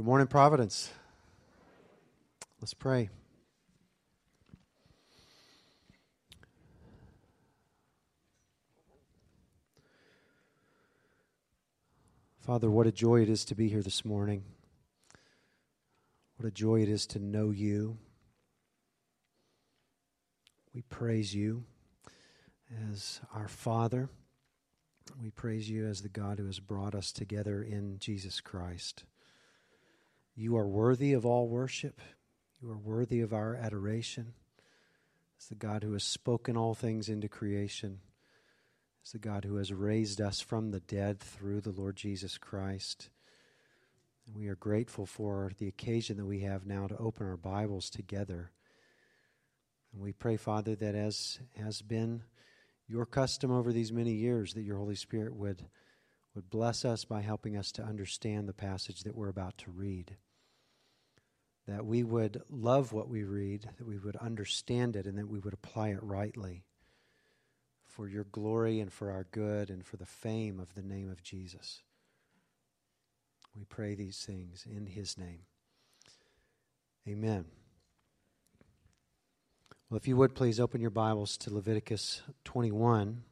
Good morning, Providence. Let's pray. Father, what a joy it is to be here this morning. What a joy it is to know you. We praise you as our Father. We praise you as the God who has brought us together in Jesus Christ. You are worthy of all worship. You are worthy of our adoration. As the God who has spoken all things into creation. As the God who has raised us from the dead through the Lord Jesus Christ. And we are grateful for the occasion that we have now to open our Bibles together. And we pray, Father, that as has been your custom over these many years, that your Holy Spirit would, would bless us by helping us to understand the passage that we're about to read. That we would love what we read, that we would understand it, and that we would apply it rightly for your glory and for our good and for the fame of the name of Jesus. We pray these things in his name. Amen. Well, if you would please open your Bibles to Leviticus 21.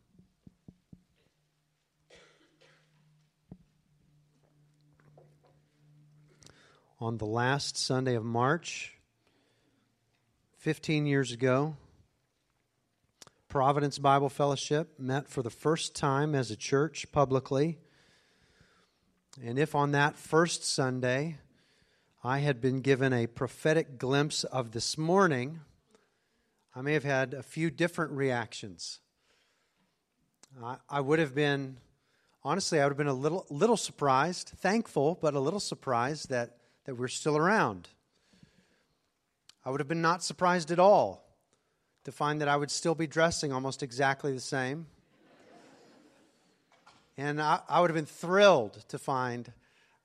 On the last Sunday of March, 15 years ago, Providence Bible Fellowship met for the first time as a church publicly. And if on that first Sunday I had been given a prophetic glimpse of this morning, I may have had a few different reactions. I, would have been, honestly, I would have been a little, little surprised, thankful, but a little surprised that, that we're still around. I would have been not surprised at all to find that I would still be dressing almost exactly the same. And I, I would have been thrilled to find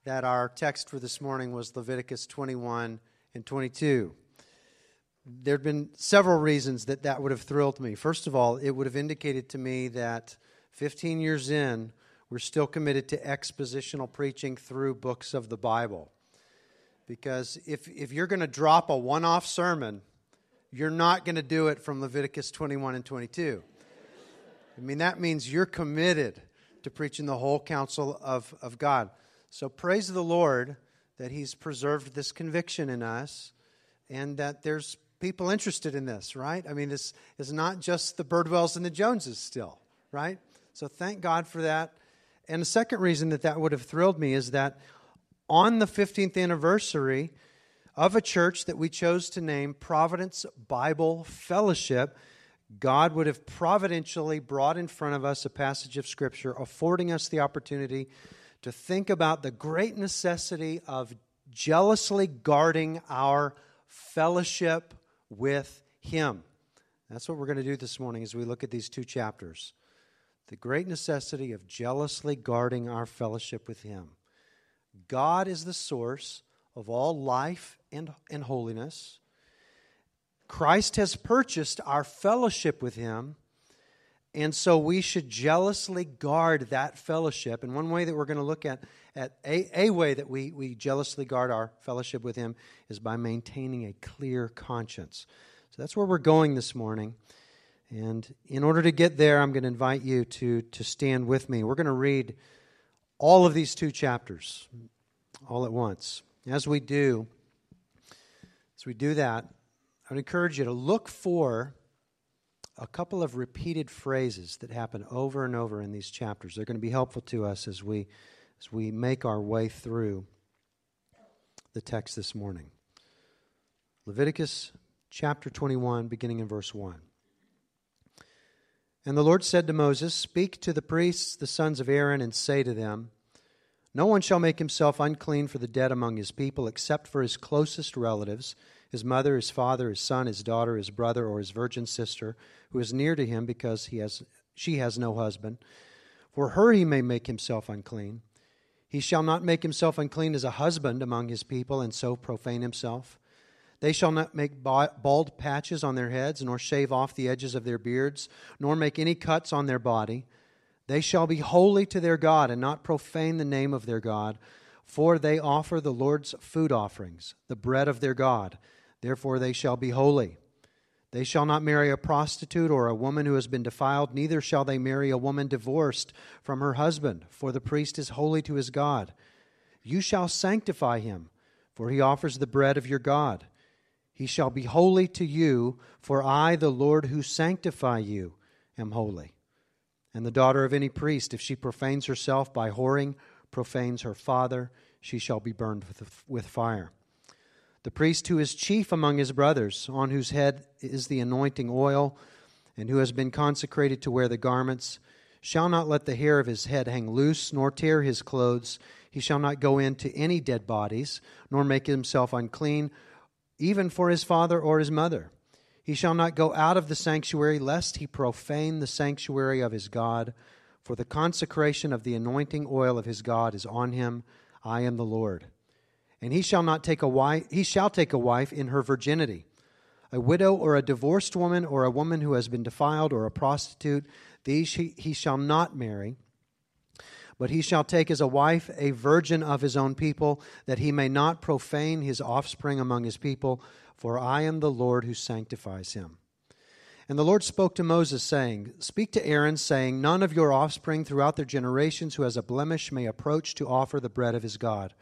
that our text for this morning was Leviticus 21 and 22 there had been several reasons that that would have thrilled me. First of all, it would have indicated to me that 15 years in, we're still committed to expositional preaching through books of the Bible. Because if, if you're going to drop a one off sermon, you're not going to do it from Leviticus 21 and 22. I mean, that means you're committed to preaching the whole counsel of, of God. So praise the Lord that He's preserved this conviction in us and that there's people interested in this, right? I mean, this is not just the Birdwells and the Joneses still, right? So thank God for that. And the second reason that that would have thrilled me is that on the 15th anniversary of a church that we chose to name Providence Bible Fellowship, God would have providentially brought in front of us a passage of Scripture affording us the opportunity to think about the great necessity of jealously guarding our fellowship with Him. That's what we're going to do this morning as we look at these two chapters. The great necessity of jealously guarding our fellowship with Him. God is the source of all life and, and holiness. Christ has purchased our fellowship with Him, and so we should jealously guard that fellowship. And one way that we're going to look at, at a, a way that we, we jealously guard our fellowship with Him is by maintaining a clear conscience. So that's where we're going this morning. And in order to get there, I'm going to invite you to, to stand with me. We're going to read all of these two chapters all at once. As we do, as we do that, I would encourage you to look for a couple of repeated phrases that happen over and over in these chapters. They're going to be helpful to us as we as we make our way through the text this morning. Leviticus chapter 21 beginning in verse 1. And the Lord said to Moses, Speak to the priests, the sons of Aaron, and say to them, No one shall make himself unclean for the dead among his people, except for his closest relatives his mother, his father, his son, his daughter, his brother, or his virgin sister, who is near to him because he has, she has no husband. For her he may make himself unclean. He shall not make himself unclean as a husband among his people, and so profane himself. They shall not make bald patches on their heads, nor shave off the edges of their beards, nor make any cuts on their body. They shall be holy to their God, and not profane the name of their God for they offer the Lord's food offerings, the bread of their God. Therefore they shall be holy. They shall not marry a prostitute or a woman who has been defiled, neither shall they marry a woman divorced from her husband, for the priest is holy to his God. You shall sanctify him, for he offers the bread of your God. He shall be holy to you, for I, the Lord who sanctify you, am holy. And the daughter of any priest, if she profanes herself by whoring, profanes her father, she shall be burned with, with fire. The priest who is chief among his brothers, on whose head is the anointing oil, and who has been consecrated to wear the garments, shall not let the hair of his head hang loose, nor tear his clothes. He shall not go into any dead bodies, nor make himself unclean, even for his father or his mother. He shall not go out of the sanctuary, lest he profane the sanctuary of his God. For the consecration of the anointing oil of his God is on him. I am the Lord. And he shall not take a wife, he shall take a wife in her virginity. A widow or a divorced woman or a woman who has been defiled or a prostitute, these he, he shall not marry. But he shall take as a wife a virgin of his own people, that he may not profane his offspring among his people, for I am the Lord who sanctifies him. And the Lord spoke to Moses, saying, Speak to Aaron, saying, None of your offspring throughout their generations who has a blemish may approach to offer the bread of his God.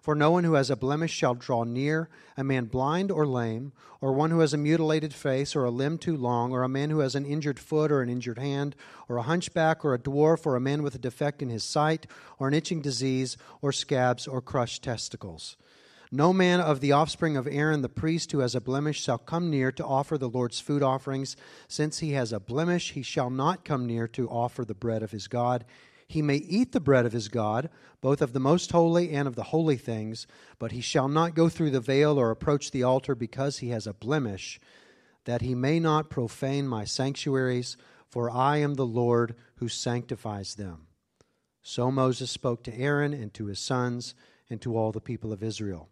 For no one who has a blemish shall draw near, a man blind or lame, or one who has a mutilated face, or a limb too long, or a man who has an injured foot or an injured hand, or a hunchback, or a dwarf, or a man with a defect in his sight, or an itching disease, or scabs, or crushed testicles. No man of the offspring of Aaron the priest who has a blemish shall come near to offer the Lord's food offerings. Since he has a blemish, he shall not come near to offer the bread of his God. He may eat the bread of his God, both of the most holy and of the holy things, but he shall not go through the veil or approach the altar because he has a blemish, that he may not profane my sanctuaries, for I am the Lord who sanctifies them. So Moses spoke to Aaron and to his sons and to all the people of Israel.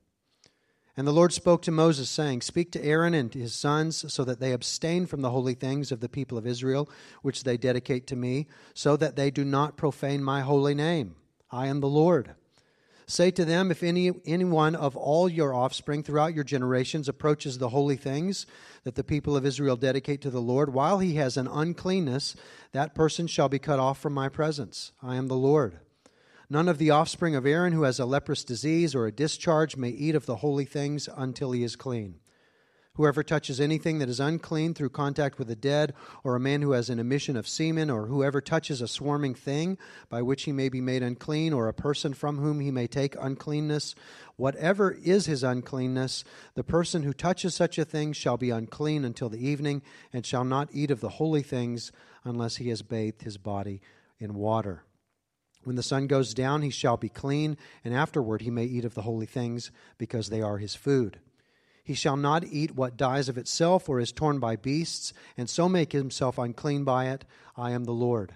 And the Lord spoke to Moses, saying, Speak to Aaron and his sons, so that they abstain from the holy things of the people of Israel, which they dedicate to me, so that they do not profane my holy name. I am the Lord. Say to them, If any anyone of all your offspring throughout your generations approaches the holy things that the people of Israel dedicate to the Lord, while he has an uncleanness, that person shall be cut off from my presence. I am the Lord. None of the offspring of Aaron who has a leprous disease or a discharge may eat of the holy things until he is clean. Whoever touches anything that is unclean through contact with the dead, or a man who has an emission of semen, or whoever touches a swarming thing by which he may be made unclean, or a person from whom he may take uncleanness, whatever is his uncleanness, the person who touches such a thing shall be unclean until the evening, and shall not eat of the holy things unless he has bathed his body in water. When the sun goes down, he shall be clean, and afterward he may eat of the holy things, because they are his food. He shall not eat what dies of itself or is torn by beasts, and so make himself unclean by it. I am the Lord.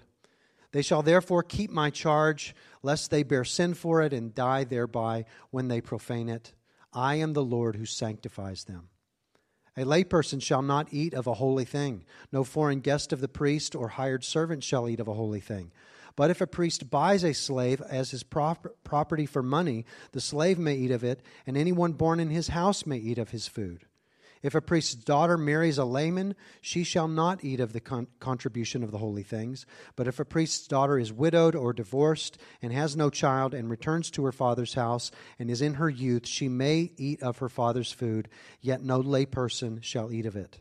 They shall therefore keep my charge, lest they bear sin for it and die thereby when they profane it. I am the Lord who sanctifies them. A layperson shall not eat of a holy thing. No foreign guest of the priest or hired servant shall eat of a holy thing. But if a priest buys a slave as his prop- property for money, the slave may eat of it, and anyone born in his house may eat of his food. If a priest's daughter marries a layman, she shall not eat of the con- contribution of the holy things. But if a priest's daughter is widowed or divorced and has no child and returns to her father's house and is in her youth, she may eat of her father's food, yet no layperson shall eat of it.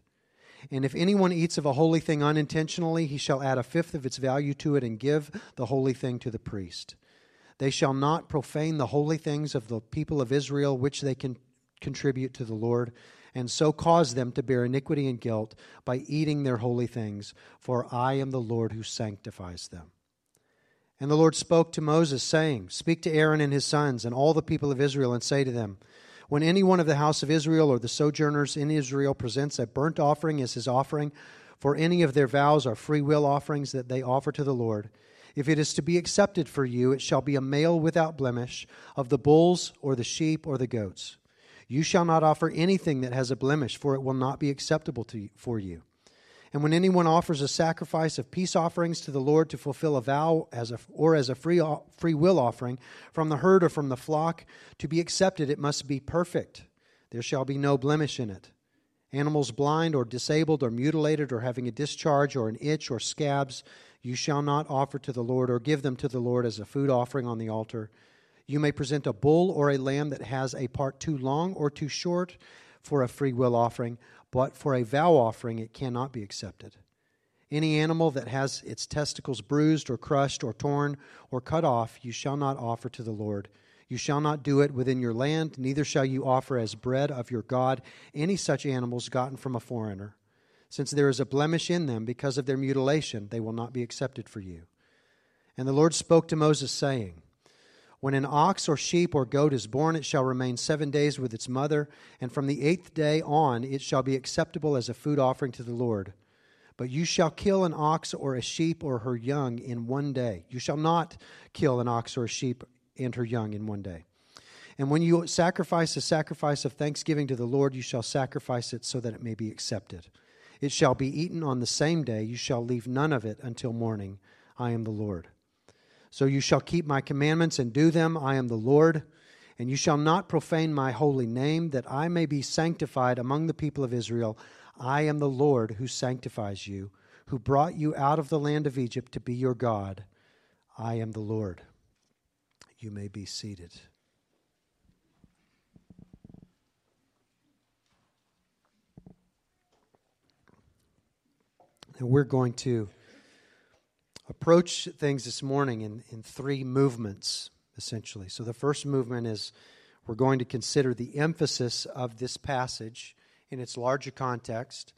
And if anyone eats of a holy thing unintentionally, he shall add a fifth of its value to it and give the holy thing to the priest. They shall not profane the holy things of the people of Israel, which they can contribute to the Lord, and so cause them to bear iniquity and guilt by eating their holy things, for I am the Lord who sanctifies them. And the Lord spoke to Moses, saying, Speak to Aaron and his sons and all the people of Israel, and say to them, when any one of the house of Israel or the sojourners in Israel presents a burnt offering as his offering, for any of their vows are free will offerings that they offer to the Lord, if it is to be accepted for you, it shall be a male without blemish of the bulls or the sheep or the goats. You shall not offer anything that has a blemish, for it will not be acceptable to you, for you. And when anyone offers a sacrifice of peace offerings to the Lord to fulfill a vow as a, or as a free, free will offering from the herd or from the flock, to be accepted, it must be perfect. There shall be no blemish in it. Animals blind or disabled or mutilated or having a discharge or an itch or scabs, you shall not offer to the Lord or give them to the Lord as a food offering on the altar. You may present a bull or a lamb that has a part too long or too short for a free will offering, but for a vow offering it cannot be accepted. Any animal that has its testicles bruised or crushed or torn or cut off, you shall not offer to the Lord. You shall not do it within your land, neither shall you offer as bread of your God any such animals gotten from a foreigner. Since there is a blemish in them because of their mutilation, they will not be accepted for you. And the Lord spoke to Moses, saying, when an ox or sheep or goat is born, it shall remain seven days with its mother, and from the eighth day on it shall be acceptable as a food offering to the Lord. But you shall kill an ox or a sheep or her young in one day. You shall not kill an ox or a sheep and her young in one day. And when you sacrifice a sacrifice of thanksgiving to the Lord, you shall sacrifice it so that it may be accepted. It shall be eaten on the same day. You shall leave none of it until morning. I am the Lord. So you shall keep my commandments and do them. I am the Lord. And you shall not profane my holy name, that I may be sanctified among the people of Israel. I am the Lord who sanctifies you, who brought you out of the land of Egypt to be your God. I am the Lord. You may be seated. And we're going to approach things this morning in, in three movements, essentially. So the first movement is we're going to consider the emphasis of this passage in its larger context.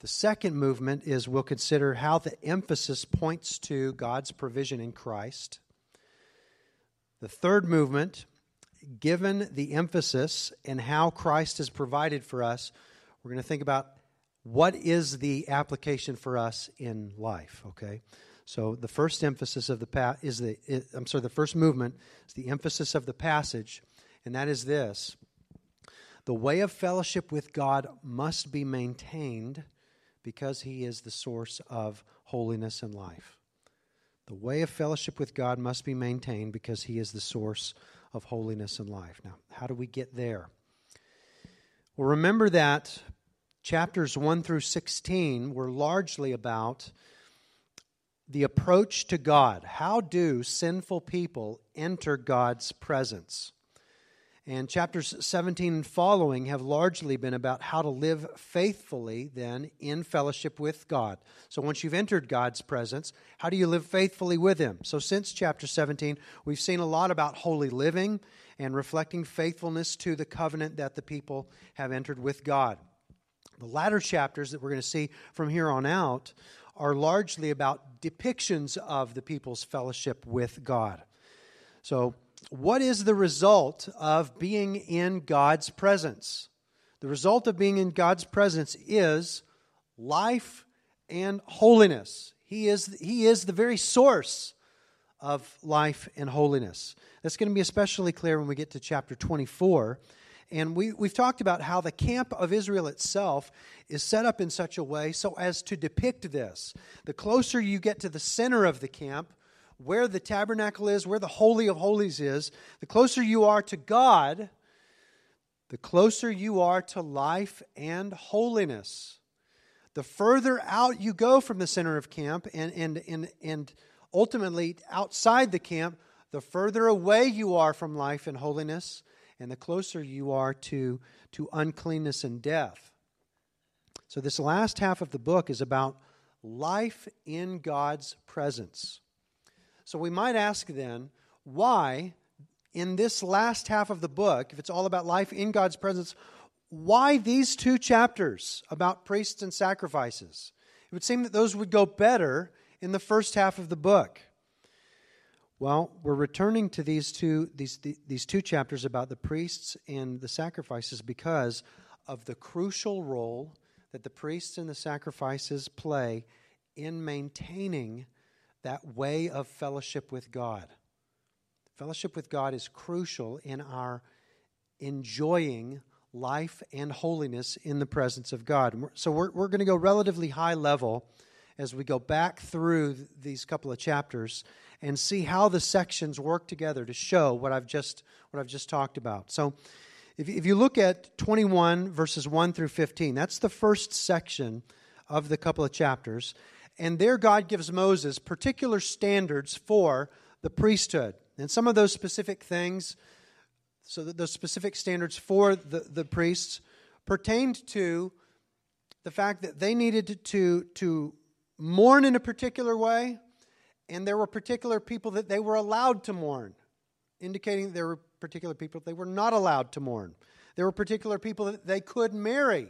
The second movement is we'll consider how the emphasis points to God's provision in Christ. The third movement, given the emphasis and how Christ has provided for us, we're going to think about what is the application for us in life, okay? So the first emphasis of the pa- is the I'm sorry, the first movement is the emphasis of the passage, and that is this: the way of fellowship with God must be maintained because He is the source of holiness and life. The way of fellowship with God must be maintained because He is the source of holiness and life. Now, how do we get there? Well, remember that chapters 1 through 16 were largely about the approach to God. How do sinful people enter God's presence? And chapters 17 and following have largely been about how to live faithfully then in fellowship with God. So once you've entered God's presence, how do you live faithfully with Him? So since chapter 17, we've seen a lot about holy living and reflecting faithfulness to the covenant that the people have entered with God. The latter chapters that we're going to see from here on out are largely about depictions of the people's fellowship with God. So, what is the result of being in God's presence? The result of being in God's presence is life and holiness. He is, he is the very source of life and holiness. That's going to be especially clear when we get to chapter 24 and we, we've talked about how the camp of Israel itself is set up in such a way so as to depict this. The closer you get to the center of the camp, where the tabernacle is, where the Holy of Holies is, the closer you are to God, the closer you are to life and holiness. The further out you go from the center of camp and, and, and, and ultimately outside the camp, the further away you are from life and holiness, and the closer you are to, to uncleanness and death. So, this last half of the book is about life in God's presence. So, we might ask then, why, in this last half of the book, if it's all about life in God's presence, why these two chapters about priests and sacrifices? It would seem that those would go better in the first half of the book. Well, we're returning to these two, these, these two chapters about the priests and the sacrifices because of the crucial role that the priests and the sacrifices play in maintaining that way of fellowship with God. Fellowship with God is crucial in our enjoying life and holiness in the presence of God. So we're, we're going to go relatively high level as we go back through these couple of chapters and see how the sections work together to show what I've just what I've just talked about. So if, you look at 21 verses 1 through 15, that's the first section of the couple of chapters. And there God gives Moses particular standards for the priesthood. And some of those specific things, so those specific standards for the, the priests pertained to the fact that they needed to, to mourn in a particular way, and there were particular people that they were allowed to mourn, indicating there were particular people they were not allowed to mourn. There were particular people that they could marry.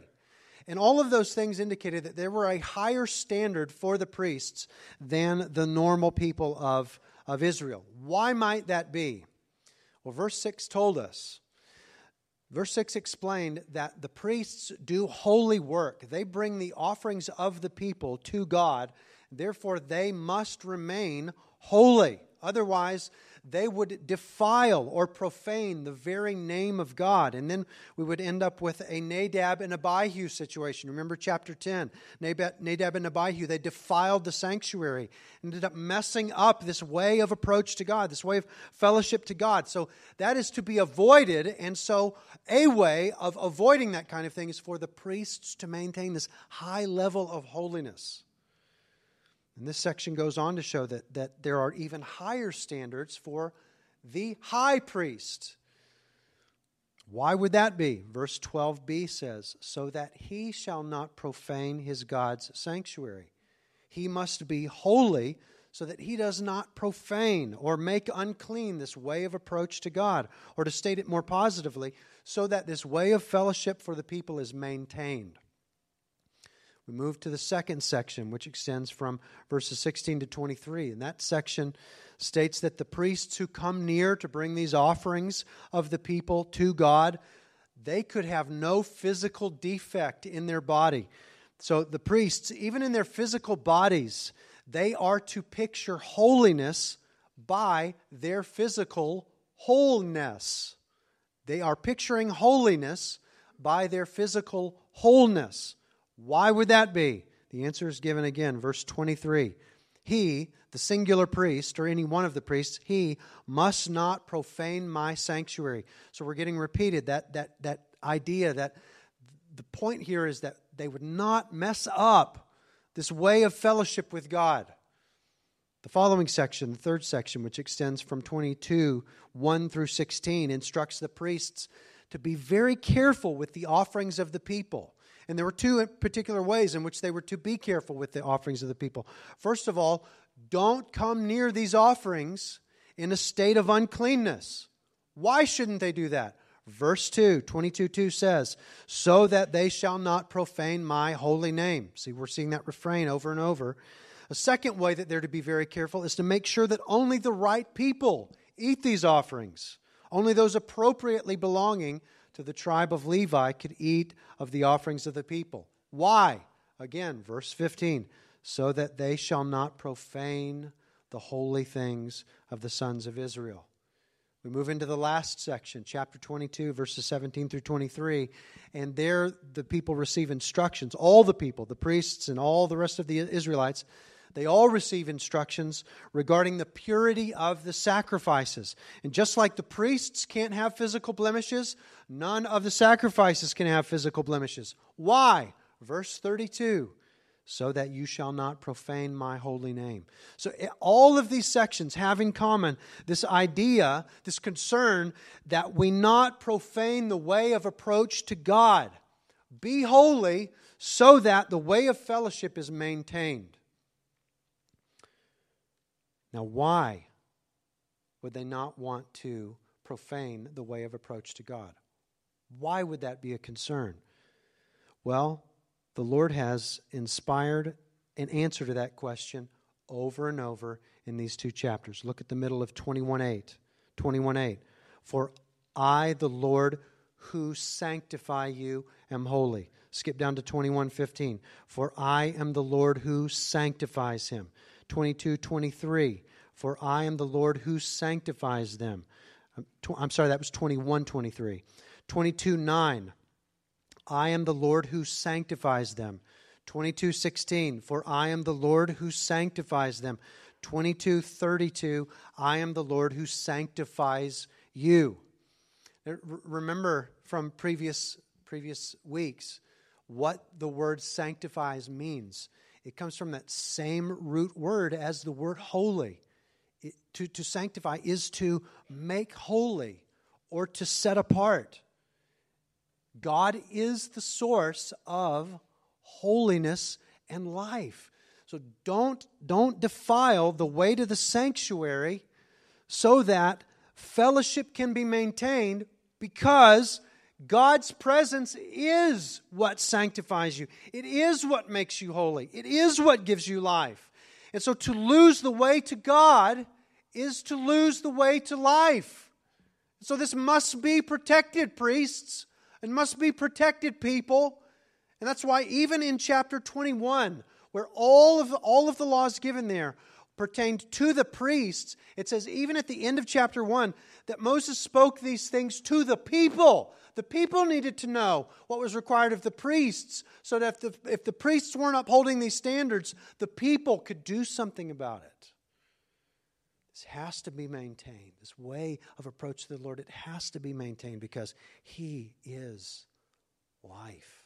And all of those things indicated that there were a higher standard for the priests than the normal people of, of Israel. Why might that be? Well, verse 6 told us. Verse 6 explained that the priests do holy work. They bring the offerings of the people to God. Therefore, they must remain holy. Otherwise, they would defile or profane the very name of God. And then we would end up with a Nadab and Abihu situation. Remember chapter 10. Nadab and Abihu, they defiled the sanctuary, ended up messing up this way of approach to God, this way of fellowship to God. So that is to be avoided. And so a way of avoiding that kind of thing is for the priests to maintain this high level of holiness. And this section goes on to show that, that there are even higher standards for the high priest. Why would that be? Verse 12b says, So that he shall not profane his God's sanctuary. He must be holy so that he does not profane or make unclean this way of approach to God. Or to state it more positively, so that this way of fellowship for the people is maintained. We move to the second section, which extends from verses 16 to 23. And that section states that the priests who come near to bring these offerings of the people to God, they could have no physical defect in their body. So the priests, even in their physical bodies, they are to picture holiness by their physical wholeness. They are picturing holiness by their physical wholeness. Why would that be? The answer is given again, verse 23. He, the singular priest, or any one of the priests, he must not profane my sanctuary. So we're getting repeated that, that, that idea that the point here is that they would not mess up this way of fellowship with God. The following section, the third section, which extends from 22, 1 through 16, instructs the priests to be very careful with the offerings of the people. And there were two particular ways in which they were to be careful with the offerings of the people. First of all, don't come near these offerings in a state of uncleanness. Why shouldn't they do that? Verse 2, 22 2 says, So that they shall not profane my holy name. See, we're seeing that refrain over and over. A second way that they're to be very careful is to make sure that only the right people eat these offerings, only those appropriately belonging to the tribe of Levi could eat of the offerings of the people. Why? Again, verse 15 so that they shall not profane the holy things of the sons of Israel. We move into the last section, chapter 22, verses 17 through 23, and there the people receive instructions. All the people, the priests and all the rest of the Israelites, they all receive instructions regarding the purity of the sacrifices. And just like the priests can't have physical blemishes, none of the sacrifices can have physical blemishes. Why? Verse 32 so that you shall not profane my holy name. So, eh, all of these sections have in common this idea, this concern that we not profane the way of approach to God. Be holy so that the way of fellowship is maintained. Now, why would they not want to profane the way of approach to God? Why would that be a concern? Well, the Lord has inspired an answer to that question over and over in these two chapters. Look at the middle of 21:8. 21:8. For I, the Lord, who sanctify you, am holy. Skip down to 21:15. For I am the Lord who sanctifies him. 22 23. For I am the Lord who sanctifies them. Um, I'm sorry, that was 21 23. 22 9. I am the Lord who sanctifies them. 22:16 For I am the Lord who sanctifies them. 22:32 I am the Lord who sanctifies you. Remember from previous previous weeks what the word sanctifies means. It comes from that same root word as the word holy. It, to, to sanctify is to make holy or to set apart. God is the source of holiness and life. So don't, don't defile the way to the sanctuary so that fellowship can be maintained because God's presence is what sanctifies you. It is what makes you holy. It is what gives you life. And so to lose the way to God is to lose the way to life. So this must be protected, priests. It must be protected, people. And that's why even in chapter 21, where all of, all of the laws given there pertained to the priests, it says even at the end of chapter 1 that Moses spoke these things to the people. The people needed to know what was required of the priests so that if the, if the priests weren't upholding these standards, the people could do something about it. This has to be maintained. This way of approach to the Lord, it has to be maintained because He is life.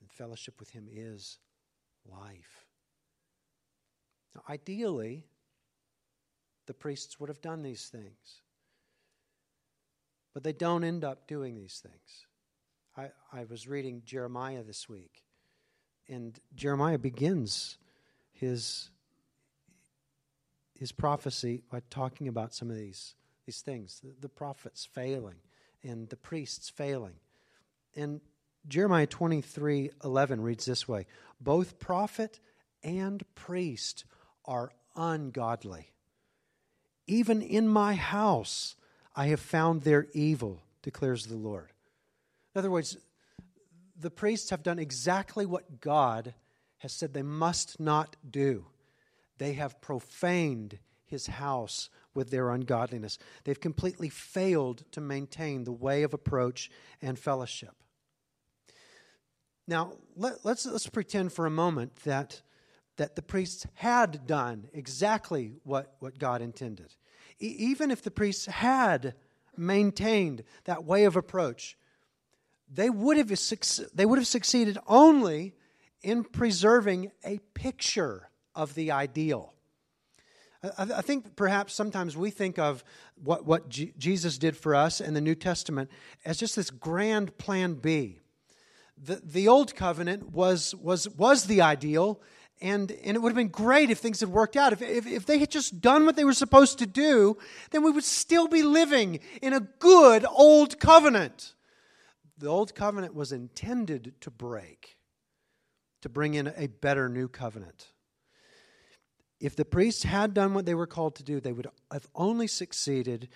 And fellowship with Him is life. Now, ideally, the priests would have done these things. But they don't end up doing these things. I, I was reading Jeremiah this week, and Jeremiah begins his, his prophecy by talking about some of these, these things the, the prophets failing and the priests failing. And Jeremiah 23 11 reads this way Both prophet and priest are ungodly. Even in my house, I have found their evil, declares the Lord. In other words, the priests have done exactly what God has said they must not do. They have profaned his house with their ungodliness. They've completely failed to maintain the way of approach and fellowship. Now, let, us let's, let's pretend for a moment that, that the priests had done exactly what, what God intended even if the priests had maintained that way of approach, they would have, they would have succeeded only in preserving a picture of the ideal. I, think perhaps sometimes we think of what, what G- Jesus did for us in the New Testament as just this grand plan B. The, the old covenant was, was, was the ideal, and, and it would have been great if things had worked out. If, if, if they had just done what they were supposed to do, then we would still be living in a good old covenant. The old covenant was intended to break, to bring in a better new covenant. If the priests had done what they were called to do, they would have only succeeded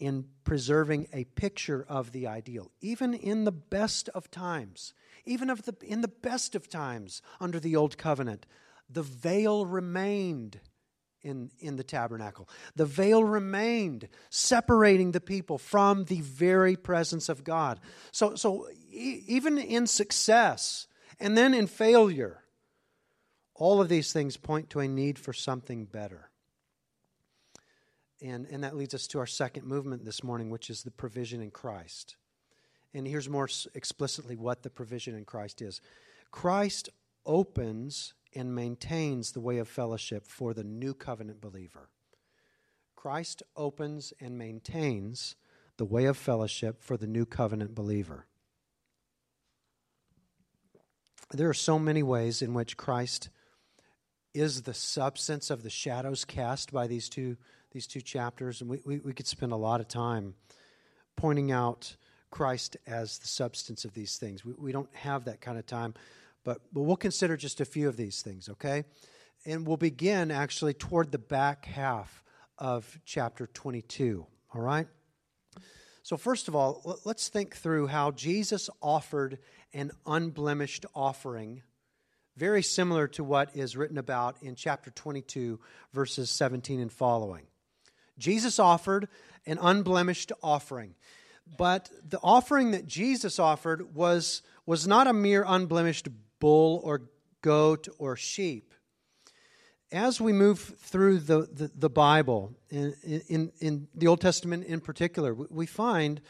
in preserving a picture of the ideal, even in the best of times, even of the, in the best of times under the old covenant the veil remained in, in the tabernacle. The veil remained, separating the people from the very presence of God. So, so e- even in success and then in failure, all of these things point to a need for something better. And, and that leads us to our second movement this morning, which is the provision in Christ. And here's more explicitly what the provision in Christ is Christ opens and maintains the way of fellowship for the new covenant believer. Christ opens and maintains the way of fellowship for the new covenant believer. There are so many ways in which Christ is the substance of the shadows cast by these two, these two chapters, and we, we, we could spend a lot of time pointing out Christ as the substance of these things. We, we don't have that kind of time. But, but we'll consider just a few of these things, okay? And we'll begin actually toward the back half of chapter 22, all right? So, first of all, let's think through how Jesus offered an unblemished offering, very similar to what is written about in chapter 22, verses 17 and following. Jesus offered an unblemished offering. But the offering that Jesus offered was, was not a mere unblemished bull or goat or sheep. As we move through the, the, the Bible, in, in, in the Old Testament in particular, we find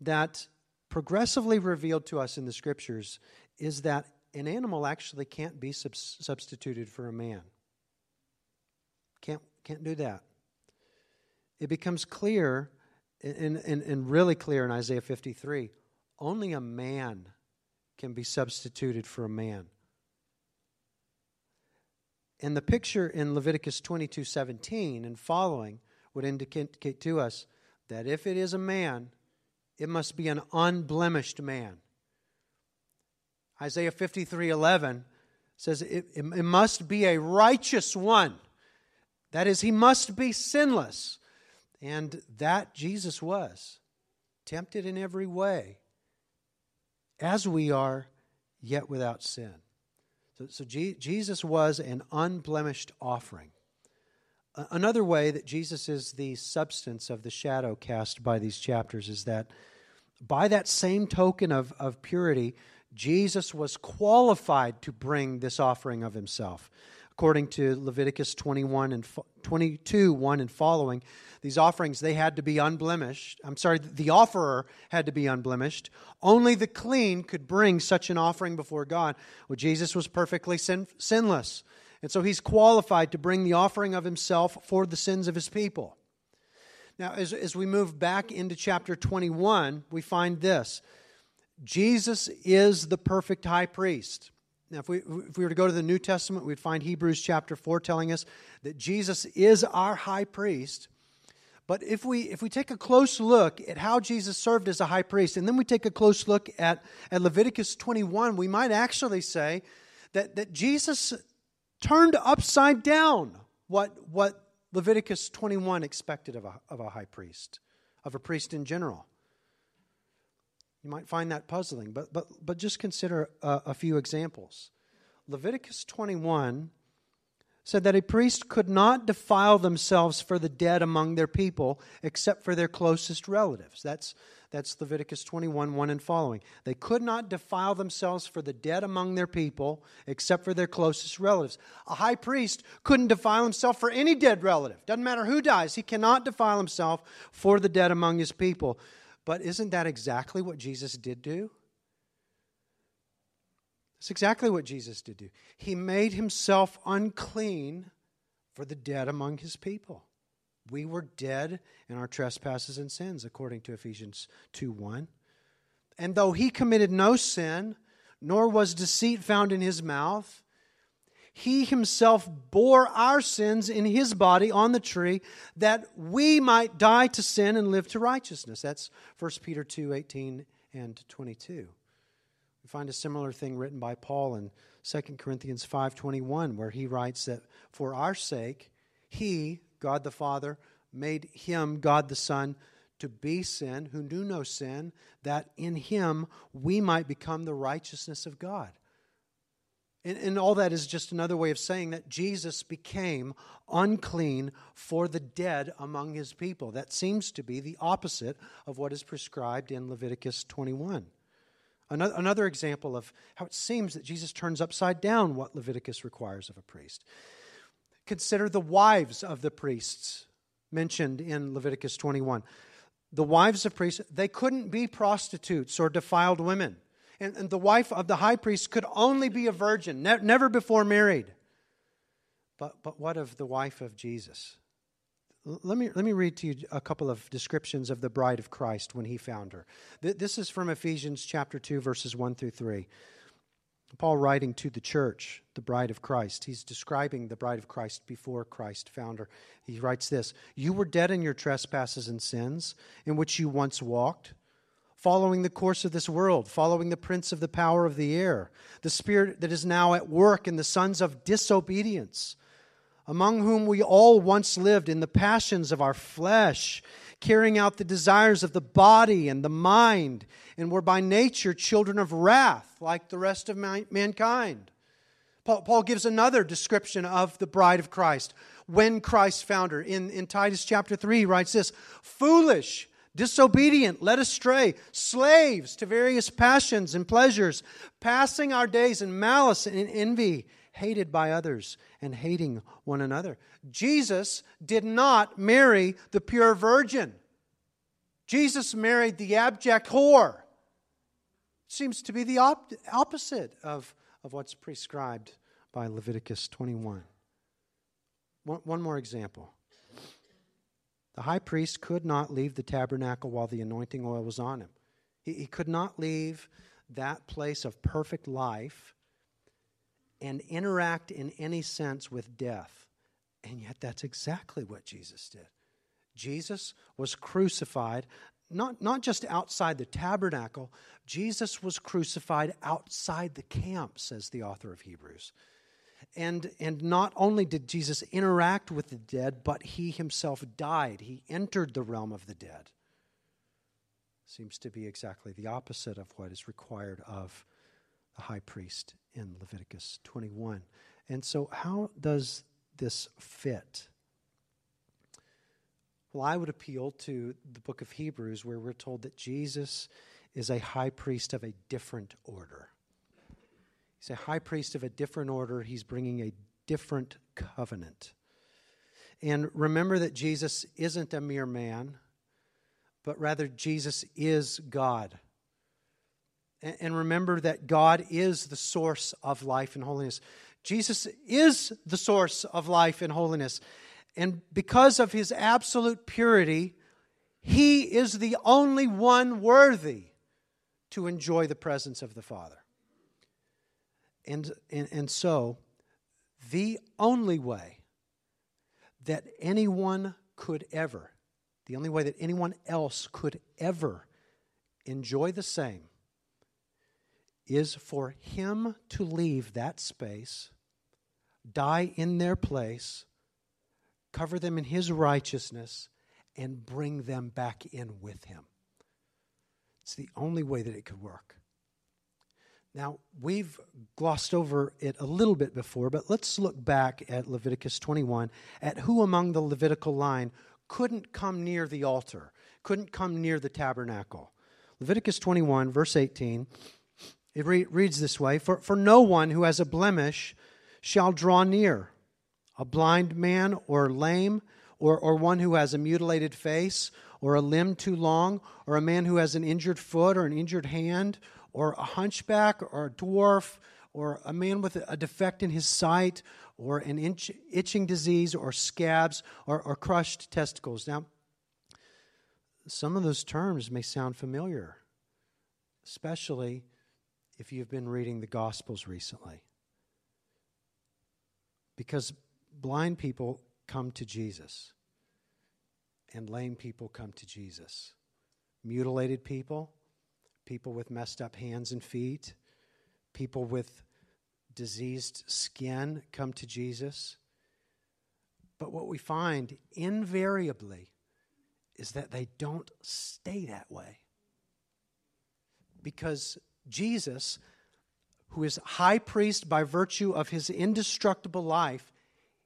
that progressively revealed to us in the scriptures is that an animal actually can't be sub- substituted for a man. Can't, can't do that. It becomes clear and, and, and really clear in Isaiah 53 only a man can be substituted for a man. And the picture in Leviticus 22 17 and following would indicate to us that if it is a man, it must be an unblemished man. Isaiah 53 11 says it, it, it must be a righteous one. That is, he must be sinless. And that Jesus was, tempted in every way, as we are, yet without sin. So, so G- Jesus was an unblemished offering. Another way that Jesus is the substance of the shadow cast by these chapters is that by that same token of, of purity, Jesus was qualified to bring this offering of himself. According to Leviticus 21 and 22, 1 and following, these offerings, they had to be unblemished. I'm sorry, the offerer had to be unblemished. Only the clean could bring such an offering before God. Well, Jesus was perfectly sin, sinless. And so he's qualified to bring the offering of himself for the sins of his people. Now, as, as we move back into chapter 21, we find this Jesus is the perfect high priest. Now, if we, if we were to go to the New Testament, we'd find Hebrews chapter 4 telling us that Jesus is our high priest. But if we, if we take a close look at how Jesus served as a high priest, and then we take a close look at, at Leviticus 21, we might actually say that, that Jesus turned upside down what, what Leviticus 21 expected of a, of a high priest, of a priest in general. You might find that puzzling, but, but, but just consider a, a few examples. Leviticus 21 said that a priest could not defile themselves for the dead among their people except for their closest relatives. That's, that's Leviticus 21 1 and following. They could not defile themselves for the dead among their people except for their closest relatives. A high priest couldn't defile himself for any dead relative. Doesn't matter who dies, he cannot defile himself for the dead among his people. But isn't that exactly what Jesus did do? That's exactly what Jesus did do. He made himself unclean for the dead among his people. We were dead in our trespasses and sins, according to Ephesians 2 1. And though he committed no sin, nor was deceit found in his mouth, he himself bore our sins in his body on the tree that we might die to sin and live to righteousness. That's 1 Peter 2 18 and 22. We find a similar thing written by Paul in 2 Corinthians 5:21 where he writes that for our sake he, God the Father, made him, God the Son, to be sin who knew no sin, that in him we might become the righteousness of God. And, and, all that is just another way of saying that Jesus became unclean for the dead among his people. That seems to be the opposite of what is prescribed in Leviticus 21. Another, another example of how it seems that Jesus turns upside down what Leviticus requires of a priest. Consider the wives of the priests mentioned in Leviticus 21. The wives of priests, they couldn't be prostitutes or defiled women. And, and the wife of the high priest could only be a virgin, ne- never before married. But, but what of the wife of Jesus? Let me, let me read to you a couple of descriptions of the bride of Christ when he found her. This is from Ephesians chapter 2, verses 1 through 3. Paul writing to the church, the bride of Christ. He's describing the bride of Christ before Christ found her. He writes this You were dead in your trespasses and sins, in which you once walked, following the course of this world, following the prince of the power of the air, the spirit that is now at work in the sons of disobedience among whom we all once lived in the passions of our flesh, carrying out the desires of the body and the mind, and were by nature children of wrath, like the rest of mankind. Paul, gives another description of the bride of Christ when Christ found her. In, in Titus chapter 3, he writes this Foolish, disobedient, led astray, slaves to various passions and pleasures, passing our days in malice and in envy, hated by others and hating one another. Jesus did not marry the pure virgin. Jesus married the abject whore. Seems to be the op- opposite of, of what's prescribed by Leviticus 21. One, one more example. The high priest could not leave the tabernacle while the anointing oil was on him. He, he could not leave that place of perfect life and interact in any sense with death. And yet, that's exactly what Jesus did. Jesus was crucified, not, not just outside the tabernacle, Jesus was crucified outside the camp, says the author of Hebrews. And, and not only did Jesus interact with the dead, but he himself died. He entered the realm of the dead. Seems to be exactly the opposite of what is required of the high priest in Leviticus 21. And so, how does this fit? Well, I would appeal to the book of Hebrews, where we're told that Jesus is a high priest of a different order. He's a high priest of a different order. He's bringing a different covenant. And remember that Jesus isn't a mere man, but rather Jesus is God. And remember that God is the source of life and holiness. Jesus is the source of life and holiness. And because of his absolute purity, he is the only one worthy to enjoy the presence of the Father. And, and, and so, the only way that anyone could ever, the only way that anyone else could ever enjoy the same is for him to leave that space, die in their place, cover them in his righteousness, and bring them back in with him. It's the only way that it could work. Now, we've glossed over it a little bit before, but let's look back at Leviticus 21 at who among the Levitical line couldn't come near the altar, couldn't come near the tabernacle. Leviticus 21, verse 18, it re- reads this way for, for no one who has a blemish shall draw near, a blind man or lame, or, or one who has a mutilated face, or a limb too long, or a man who has an injured foot or an injured hand, or a hunchback or a dwarf or a man with a defect in his sight or an itch, itching disease or scabs or, or crushed testicles. Now, some of those terms may sound familiar, especially if you've been reading the Gospels recently. Because blind people come to Jesus, and lame people come to Jesus. Mutilated people people with messed up hands and feet, people with diseased skin come to Jesus. But what we find invariably is that they don't stay that way. Because Jesus, who is high priest by virtue of his indestructible life,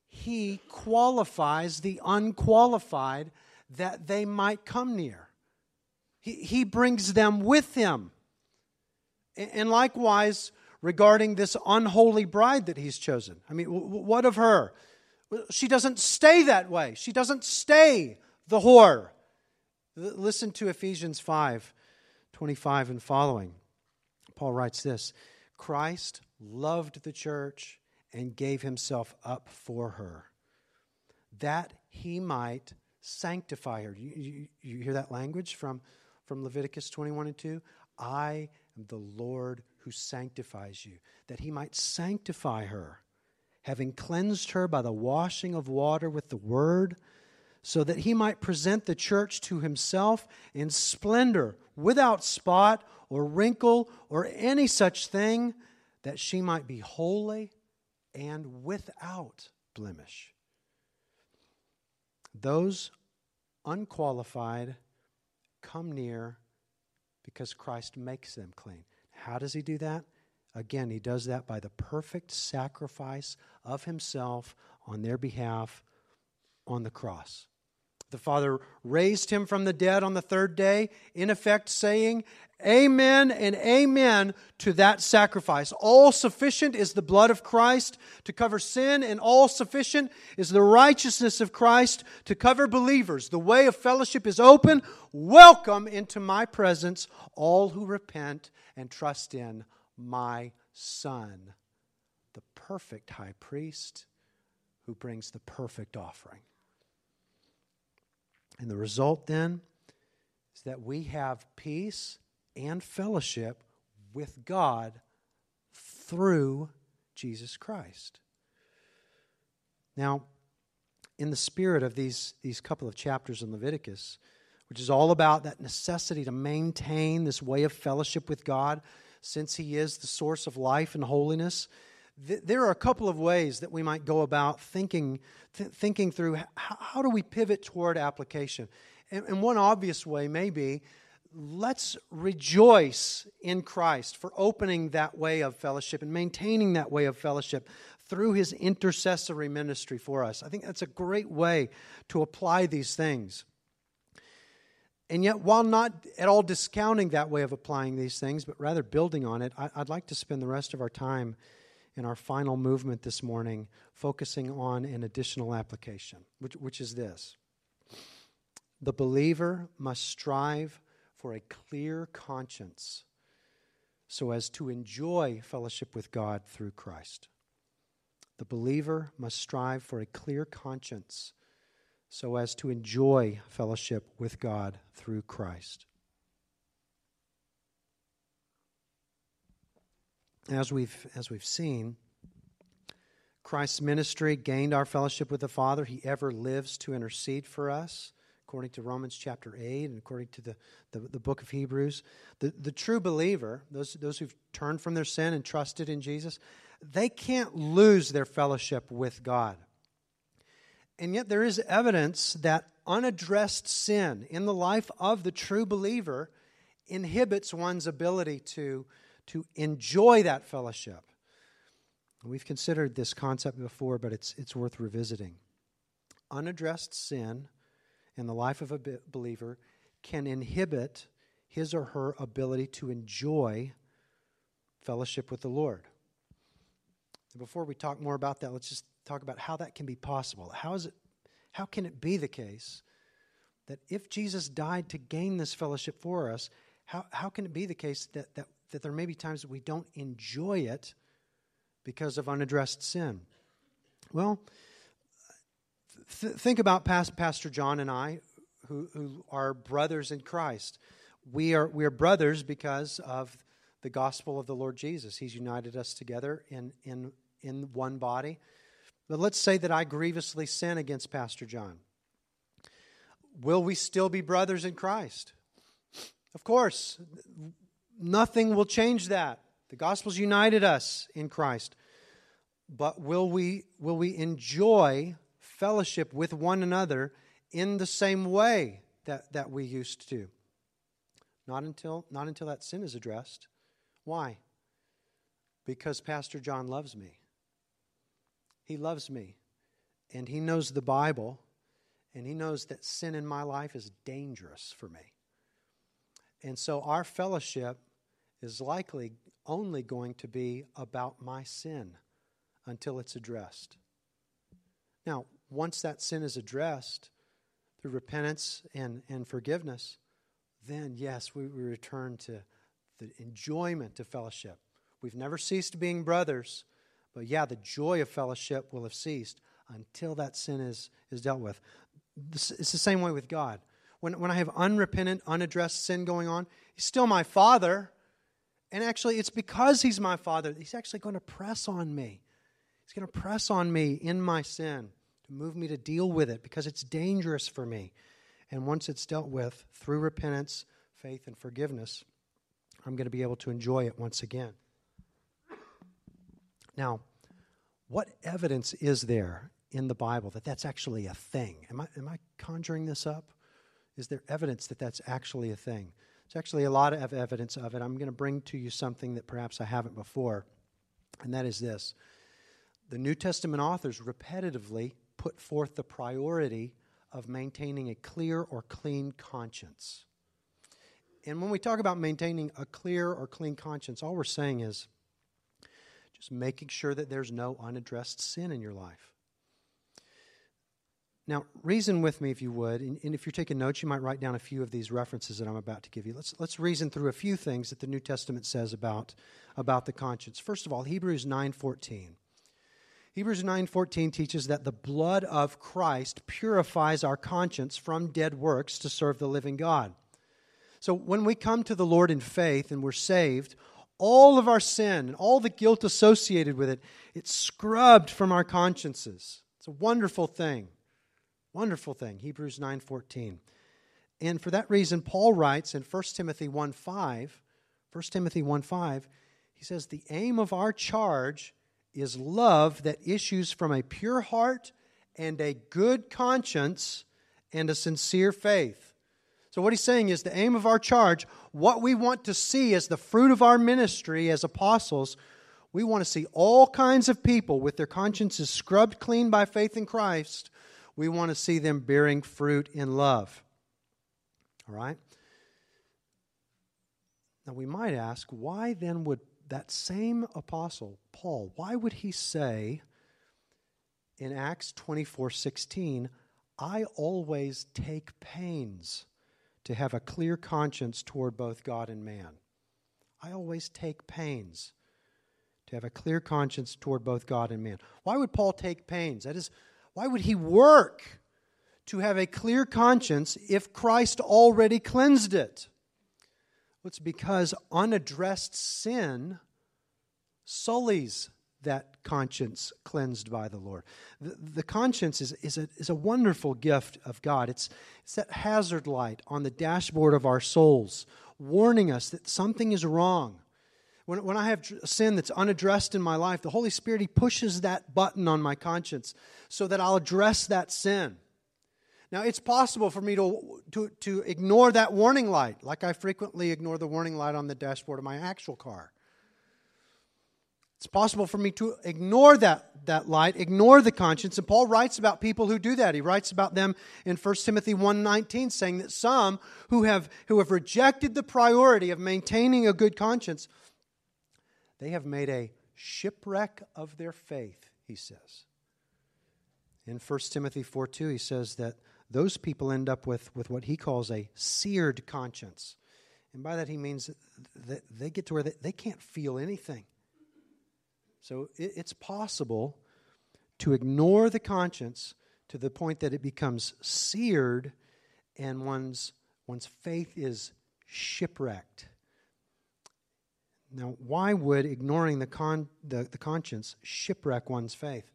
he qualifies the unqualified that they might come near. He, he brings them with him. And likewise, regarding this unholy bride that he's chosen. I mean, what of her? She doesn't stay that way. She doesn't stay the whore. Listen to Ephesians 5 25 and following. Paul writes this Christ loved the church and gave himself up for her, that he might sanctify her. You, you, you hear that language from from Leviticus 21 and 2? I am the Lord who sanctifies you, that he might sanctify her, having cleansed her by the washing of water with the word, so that he might present the church to himself in splendor, without spot or wrinkle or any such thing, that she might be holy and without blemish. Those unqualified come near because Christ makes them clean. How does he do that? Again, he does that by the perfect sacrifice of himself on their behalf on the cross. The Father raised him from the dead on the third day, in effect saying, Amen and amen to that sacrifice. All sufficient is the blood of Christ to cover sin, and all sufficient is the righteousness of Christ to cover believers. The way of fellowship is open. Welcome into my presence all who repent and trust in my Son, the perfect high priest who brings the perfect offering. And the result then is that we have peace and fellowship with God through Jesus Christ. Now, in the spirit of these, these couple of chapters in Leviticus, which is all about that necessity to maintain this way of fellowship with God, since He is the source of life and holiness, th- there are a couple of ways that we might go about thinking, th- thinking through how, how, do we pivot toward application. And, and one obvious way may be let's rejoice in Christ for opening that way of fellowship and maintaining that way of fellowship through his intercessory ministry for us. I think that's a great way to apply these things. And yet, while not at all discounting that way of applying these things, but rather building on it, I'd like to spend the rest of our time in our final movement this morning focusing on an additional application, which, which is this The believer must strive for a clear conscience so as to enjoy fellowship with God through Christ. The believer must strive for a clear conscience so as to enjoy fellowship with God through Christ. As we've, as we've seen, Christ's ministry gained our fellowship with the Father. He ever lives to intercede for us according to Romans chapter 8 and according to the, the, the, book of Hebrews. The, the true believer, those, those who've turned from their sin and trusted in Jesus, they can't lose their fellowship with God. And yet, there is evidence that unaddressed sin in the life of the true believer inhibits one's ability to, to enjoy that fellowship. We've considered this concept before, but it's, it's worth revisiting. Unaddressed sin in the life of a believer can inhibit his or her ability to enjoy fellowship with the Lord. Before we talk more about that, let's just talk about how that can be possible. How is it how can it be the case that if Jesus died to gain this fellowship for us, how, how can it be the case that, that, that there may be times that we don't enjoy it because of unaddressed sin? Well, th- think about past Pastor John and I, who, who are brothers in Christ. We are, we are brothers because of the gospel of the Lord Jesus. He's united us together in, in, in one body. But let's say that I grievously sin against Pastor John. Will we still be brothers in Christ? Of course. Nothing will change that. The gospel's united us in Christ. But will we, will we enjoy fellowship with one another in the same way that, that we used to. Not until, not until that sin is addressed. Why? Because Pastor John loves me. He loves me. And he knows the Bible. And he knows that sin in my life is dangerous for me. And so our fellowship is likely only going to be about my sin until it's addressed. Now, once that sin is addressed through repentance and, and forgiveness, then yes, we, we return to the enjoyment of fellowship. We've never ceased being brothers, but yeah, the joy of fellowship will have ceased until that sin is, is dealt with. This, it's the same way with God. When, when I have unrepentant, unaddressed sin going on, He's still my Father. And actually, it's because He's my Father, He's actually going to press on me. He's going to press on me in my sin to move me to deal with it because it's dangerous for me. And once it's dealt with through repentance, faith, and forgiveness, I'm going to be able to enjoy it once again. Now, what evidence is there in the Bible that that's actually a thing? Am I, am I conjuring this up? Is there evidence that that's actually a thing? There's actually a lot of evidence of it. I'm going to bring to you something that perhaps I haven't before, and that is this. The New Testament authors repetitively put forth the priority of maintaining a clear or clean conscience. And when we talk about maintaining a clear or clean conscience, all we're saying is just making sure that there's no unaddressed sin in your life. Now, reason with me if you would, and, if you're taking notes, you might write down a few of these references that I'm about to give you. Let's, let's reason through a few things that the New Testament says about, about the conscience. First of all, Hebrews 9.14. Hebrews 9:14 teaches that the blood of Christ purifies our conscience from dead works to serve the living God. So when we come to the Lord in faith and we're saved, all of our sin and all the guilt associated with it, it's scrubbed from our consciences. It's a wonderful thing. Wonderful thing. Hebrews 9:14. And for that reason Paul writes in 1 Timothy 1:5, 1 Timothy 1:5, he says the aim of our charge is love that issues from a pure heart and a good conscience and a sincere faith. So, what he's saying is the aim of our charge, what we want to see as the fruit of our ministry as apostles, we want to see all kinds of people with their consciences scrubbed clean by faith in Christ. We want to see them bearing fruit in love. All right? Now, we might ask, why then would that same apostle, Paul, why would he say in Acts 24 16, I always take pains to have a clear conscience toward both God and man? I always take pains to have a clear conscience toward both God and man. Why would Paul take pains? That is, why would he work to have a clear conscience if Christ already cleansed it? It's because unaddressed sin sullies that conscience cleansed by the Lord. The, the, conscience is, is, a, is a wonderful gift of God. It's, it's that hazard light on the dashboard of our souls, warning us that something is wrong. When, when I have sin that's unaddressed in my life, the Holy Spirit, He pushes that button on my conscience so that I'll address that sin. Now, it's possible for me to, to, to ignore that warning light, like I frequently ignore the warning light on the dashboard of my actual car. It's possible for me to ignore that, that light, ignore the conscience. And Paul writes about people who do that. He writes about them in 1 Timothy 1.19, saying that some who have, who have rejected the priority of maintaining a good conscience, they have made a shipwreck of their faith, he says. In 1 Timothy 4.2, he says that those people end up with, with what he calls a seared conscience. And by that he means that they get to where they, they can't feel anything. So it, it's possible to ignore the conscience to the point that it becomes seared and one's, one's faith is shipwrecked. Now, why would ignoring the, con, the, the conscience shipwreck one's faith?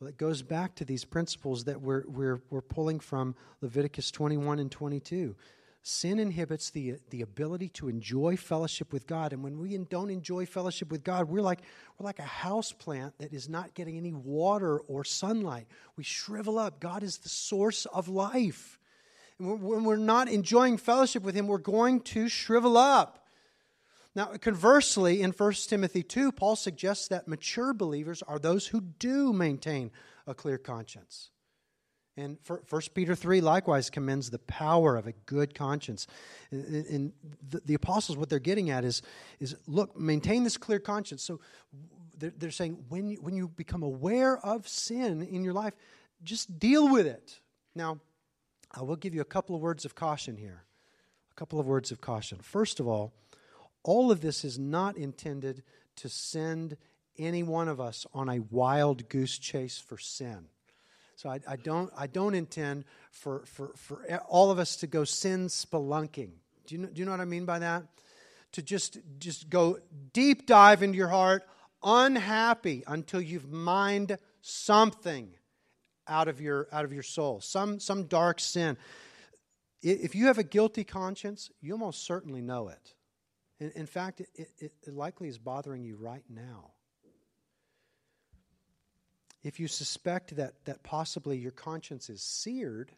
Well, it goes back to these principles that we're, we're, we're pulling from Leviticus 21 and 22. Sin inhibits the, the ability to enjoy fellowship with God. And when we don't enjoy fellowship with God, we're like, we're like a house plant that is not getting any water or sunlight. We shrivel up. God is the source of life. And when we're not enjoying fellowship with Him, we're going to shrivel up. Now, conversely, in 1 Timothy 2, Paul suggests that mature believers are those who do maintain a clear conscience. And 1 Peter 3 likewise commends the power of a good conscience. And the, apostles, what they're getting at is, is look, maintain this clear conscience. So they're, they're saying when you, when you become aware of sin in your life, just deal with it. Now, I will give you a couple of words of caution here. A couple of words of caution. First of all, all of this is not intended to send any one of us on a wild goose chase for sin. So I, I, don't, I don't intend for, for, for all of us to go sin spelunking. Do you, know, do you know what I mean by that? To just, just go deep dive into your heart, unhappy until you've mined something out of your, out of your soul, some, some dark sin. If you have a guilty conscience, you almost certainly know it. In, in fact, it, it, it likely is bothering you right now. If you suspect that, that possibly your conscience is seared,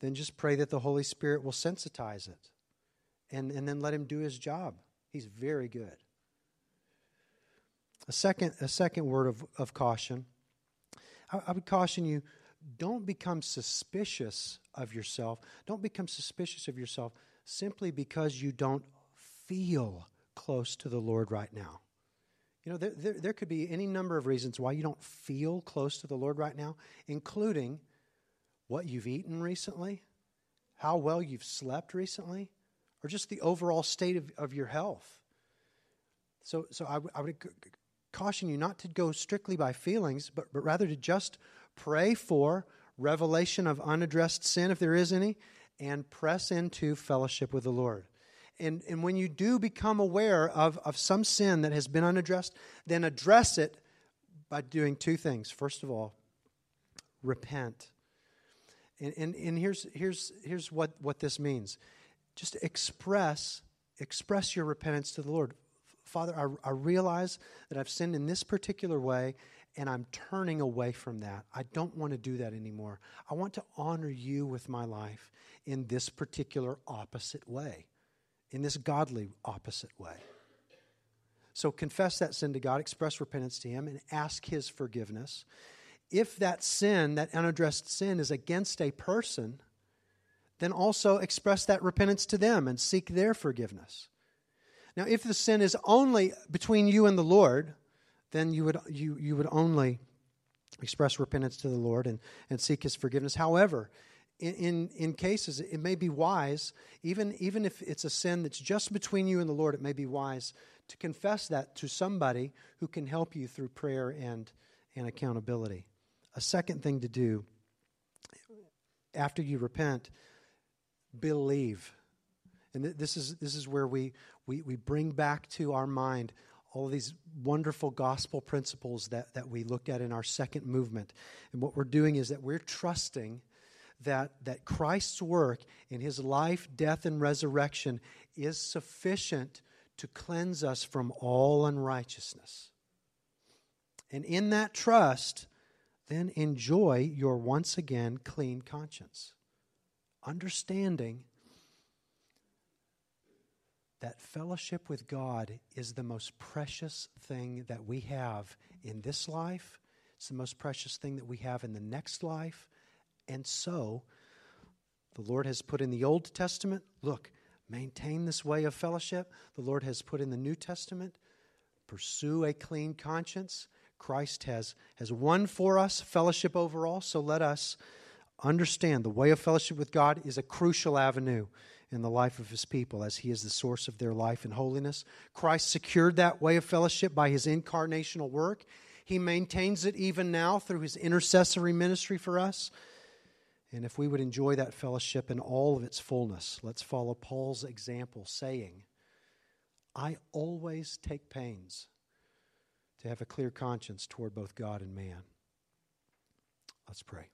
then just pray that the Holy Spirit will sensitize it and, and then let Him do His job. He's very good. A second, a second word of, of caution I, I would caution you don't become suspicious of yourself. Don't become suspicious of yourself simply because you don't feel close to the Lord right now. You know, there, there, there, could be any number of reasons why you don't feel close to the Lord right now, including what you've eaten recently, how well you've slept recently, or just the overall state of, of your health. So, so I, I would caution you not to go strictly by feelings, but, but rather to just pray for revelation of unaddressed sin, if there is any, and press into fellowship with the Lord. And, and when you do become aware of, of some sin that has been unaddressed, then address it by doing two things. First of all, repent. And, and, and here's, here's, here's what, what this means just express, express your repentance to the Lord. Father, I, I realize that I've sinned in this particular way, and I'm turning away from that. I don't want to do that anymore. I want to honor you with my life in this particular opposite way, in this godly opposite way. So confess that sin to God, express repentance to Him, and ask His forgiveness. If that sin, that unaddressed sin, is against a person, then also express that repentance to them and seek their forgiveness. Now, if the sin is only between you and the Lord, then you would, you, you would only express repentance to the Lord and, and seek his forgiveness. However, in, in, in, cases, it may be wise, even, even if it's a sin that's just between you and the Lord, it may be wise to confess that to somebody who can help you through prayer and, and accountability. A second thing to do after you repent, believe. And this is, this is where we, we, we bring back to our mind all of these wonderful gospel principles that, that we looked at in our second movement. And what we're doing is that we're trusting that, that Christ's work in his life, death, and resurrection is sufficient to cleanse us from all unrighteousness. And in that trust, then enjoy your once again clean conscience, understanding that fellowship with God is the most precious thing that we have in this life. It's the most precious thing that we have in the next life. And so, the Lord has put in the Old Testament, look, maintain this way of fellowship. The Lord has put in the New Testament, pursue a clean conscience. Christ has, has won for us fellowship overall, so let us understand the way of fellowship with God is a crucial avenue in the life of his people as he is the source of their life and holiness. Christ secured that way of fellowship by his incarnational work. He maintains it even now through his intercessory ministry for us. And if we would enjoy that fellowship in all of its fullness, let's follow Paul's example, saying, I always take pains to have a clear conscience toward both God and man. Let's pray.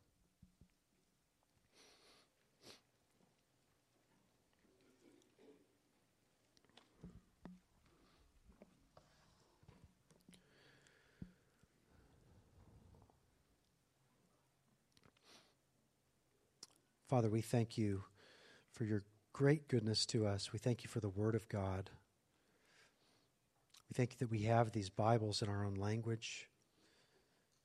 Father, we thank you for your great goodness to us. We thank you for the Word of God. We thank you that we have these Bibles in our own language.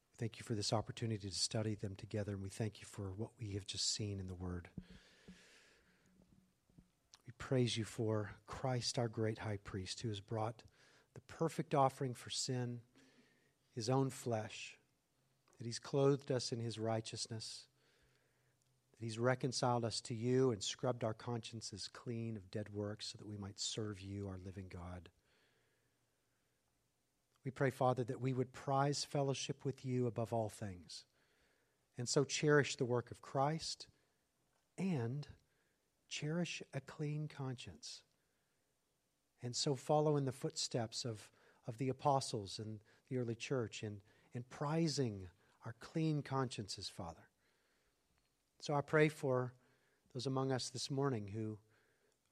We thank you for this opportunity to study them together, and we thank you for what we have just seen in the Word. We praise you for Christ, our great high priest, who has brought the perfect offering for sin, his own flesh, that he's clothed us in his righteousness that He's reconciled us to you and scrubbed our consciences clean of dead works so that we might serve you, our living God. We pray, Father, that we would prize fellowship with you above all things, and so cherish the work of Christ and cherish a clean conscience. And so follow in the footsteps of, of the apostles and the early church in, in prizing our clean consciences, Father. So I pray for those among us this morning who,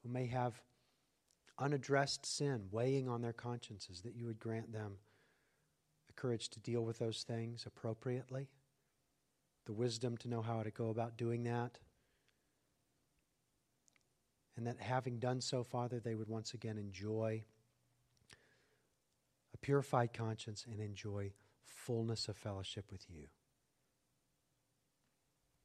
who may have unaddressed sin weighing on their consciences, that you would grant them the courage to deal with those things appropriately, the wisdom to know how to go about doing that. And that having done so, Father, they would once again enjoy a purified conscience and enjoy fullness of fellowship with you.